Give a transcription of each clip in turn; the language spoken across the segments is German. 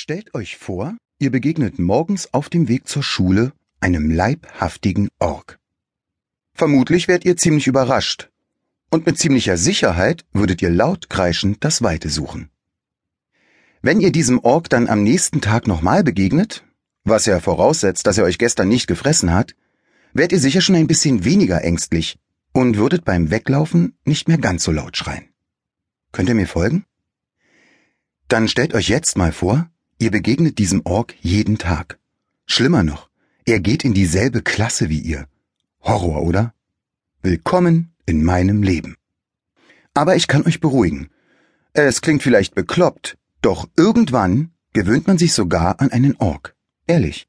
Stellt euch vor, ihr begegnet morgens auf dem Weg zur Schule einem leibhaftigen Ork. Vermutlich werdet ihr ziemlich überrascht, und mit ziemlicher Sicherheit würdet ihr laut kreischend das Weite suchen. Wenn ihr diesem Ork dann am nächsten Tag nochmal begegnet, was ja voraussetzt, dass er euch gestern nicht gefressen hat, werdet ihr sicher schon ein bisschen weniger ängstlich und würdet beim Weglaufen nicht mehr ganz so laut schreien. Könnt ihr mir folgen? Dann stellt euch jetzt mal vor, Ihr begegnet diesem Ork jeden Tag. Schlimmer noch, er geht in dieselbe Klasse wie ihr. Horror, oder? Willkommen in meinem Leben. Aber ich kann euch beruhigen. Es klingt vielleicht bekloppt, doch irgendwann gewöhnt man sich sogar an einen Ork. Ehrlich.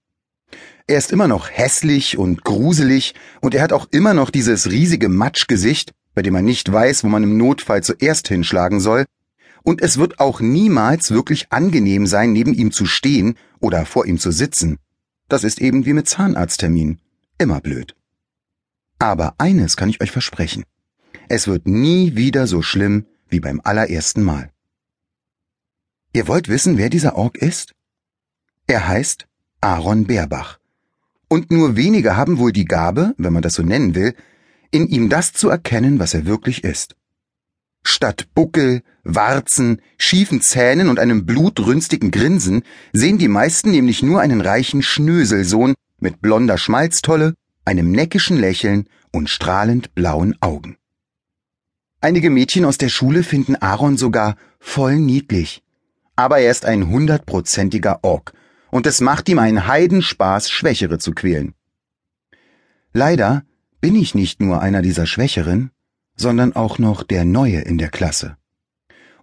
Er ist immer noch hässlich und gruselig und er hat auch immer noch dieses riesige Matschgesicht, bei dem man nicht weiß, wo man im Notfall zuerst hinschlagen soll, und es wird auch niemals wirklich angenehm sein, neben ihm zu stehen oder vor ihm zu sitzen. Das ist eben wie mit Zahnarzttermin. Immer blöd. Aber eines kann ich euch versprechen. Es wird nie wieder so schlimm wie beim allerersten Mal. Ihr wollt wissen, wer dieser Ork ist? Er heißt Aaron Bärbach. Und nur wenige haben wohl die Gabe, wenn man das so nennen will, in ihm das zu erkennen, was er wirklich ist. Statt Buckel, Warzen, schiefen Zähnen und einem blutrünstigen Grinsen sehen die meisten nämlich nur einen reichen Schnöselsohn mit blonder Schmalztolle, einem neckischen Lächeln und strahlend blauen Augen. Einige Mädchen aus der Schule finden Aaron sogar voll niedlich. Aber er ist ein hundertprozentiger Ork und es macht ihm einen Heidenspaß, Schwächere zu quälen. Leider bin ich nicht nur einer dieser Schwächeren, sondern auch noch der Neue in der Klasse.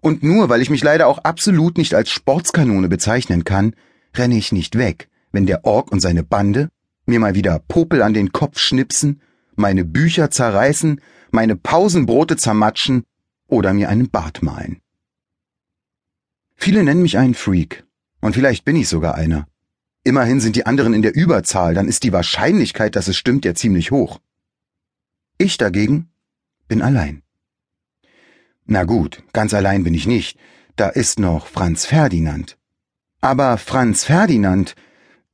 Und nur weil ich mich leider auch absolut nicht als Sportskanone bezeichnen kann, renne ich nicht weg, wenn der Ork und seine Bande mir mal wieder Popel an den Kopf schnipsen, meine Bücher zerreißen, meine Pausenbrote zermatschen oder mir einen Bart malen. Viele nennen mich einen Freak, und vielleicht bin ich sogar einer. Immerhin sind die anderen in der Überzahl, dann ist die Wahrscheinlichkeit, dass es stimmt, ja ziemlich hoch. Ich dagegen bin allein. Na gut, ganz allein bin ich nicht. Da ist noch Franz Ferdinand. Aber Franz Ferdinand,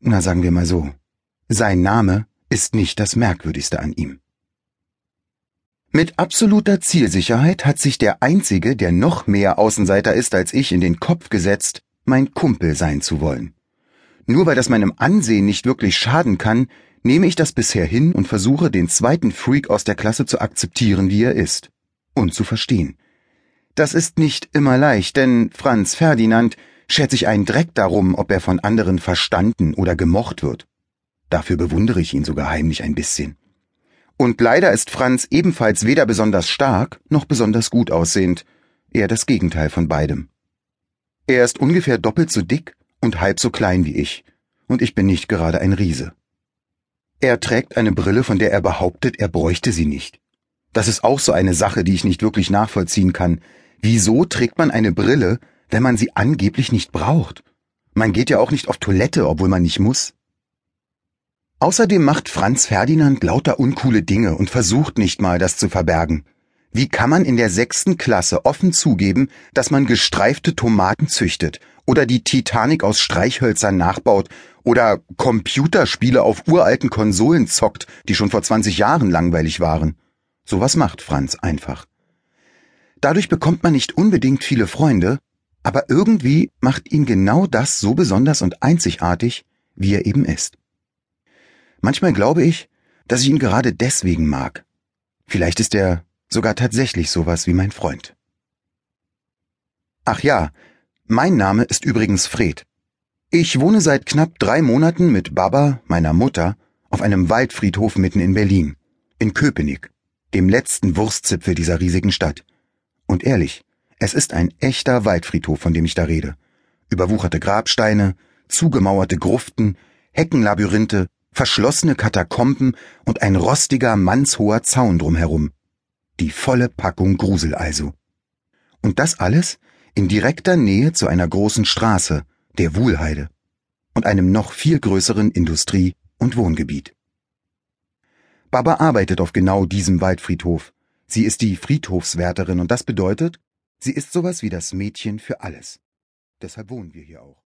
na sagen wir mal so, sein Name ist nicht das Merkwürdigste an ihm. Mit absoluter Zielsicherheit hat sich der Einzige, der noch mehr Außenseiter ist als ich, in den Kopf gesetzt, mein Kumpel sein zu wollen. Nur weil das meinem Ansehen nicht wirklich schaden kann, nehme ich das bisher hin und versuche, den zweiten Freak aus der Klasse zu akzeptieren, wie er ist. Und zu verstehen. Das ist nicht immer leicht, denn Franz Ferdinand schert sich einen Dreck darum, ob er von anderen verstanden oder gemocht wird. Dafür bewundere ich ihn sogar heimlich ein bisschen. Und leider ist Franz ebenfalls weder besonders stark noch besonders gut aussehend, eher das Gegenteil von beidem. Er ist ungefähr doppelt so dick und halb so klein wie ich, und ich bin nicht gerade ein Riese. Er trägt eine Brille, von der er behauptet, er bräuchte sie nicht. Das ist auch so eine Sache, die ich nicht wirklich nachvollziehen kann. Wieso trägt man eine Brille, wenn man sie angeblich nicht braucht? Man geht ja auch nicht auf Toilette, obwohl man nicht muss. Außerdem macht Franz Ferdinand lauter uncoole Dinge und versucht nicht mal, das zu verbergen. Wie kann man in der sechsten Klasse offen zugeben, dass man gestreifte Tomaten züchtet oder die Titanic aus Streichhölzern nachbaut oder Computerspiele auf uralten Konsolen zockt, die schon vor 20 Jahren langweilig waren. Sowas macht Franz einfach. Dadurch bekommt man nicht unbedingt viele Freunde, aber irgendwie macht ihn genau das so besonders und einzigartig, wie er eben ist. Manchmal glaube ich, dass ich ihn gerade deswegen mag. Vielleicht ist er sogar tatsächlich sowas wie mein Freund. Ach ja, mein Name ist übrigens Fred. Ich wohne seit knapp drei Monaten mit Baba, meiner Mutter, auf einem Waldfriedhof mitten in Berlin, in Köpenick, dem letzten Wurstzipfel dieser riesigen Stadt. Und ehrlich, es ist ein echter Waldfriedhof, von dem ich da rede. Überwucherte Grabsteine, zugemauerte Gruften, Heckenlabyrinthe, verschlossene Katakomben und ein rostiger, mannshoher Zaun drumherum. Die volle Packung Grusel also. Und das alles in direkter Nähe zu einer großen Straße, der Wuhlheide, und einem noch viel größeren Industrie- und Wohngebiet. Baba arbeitet auf genau diesem Waldfriedhof. Sie ist die Friedhofswärterin und das bedeutet, sie ist sowas wie das Mädchen für alles. Deshalb wohnen wir hier auch.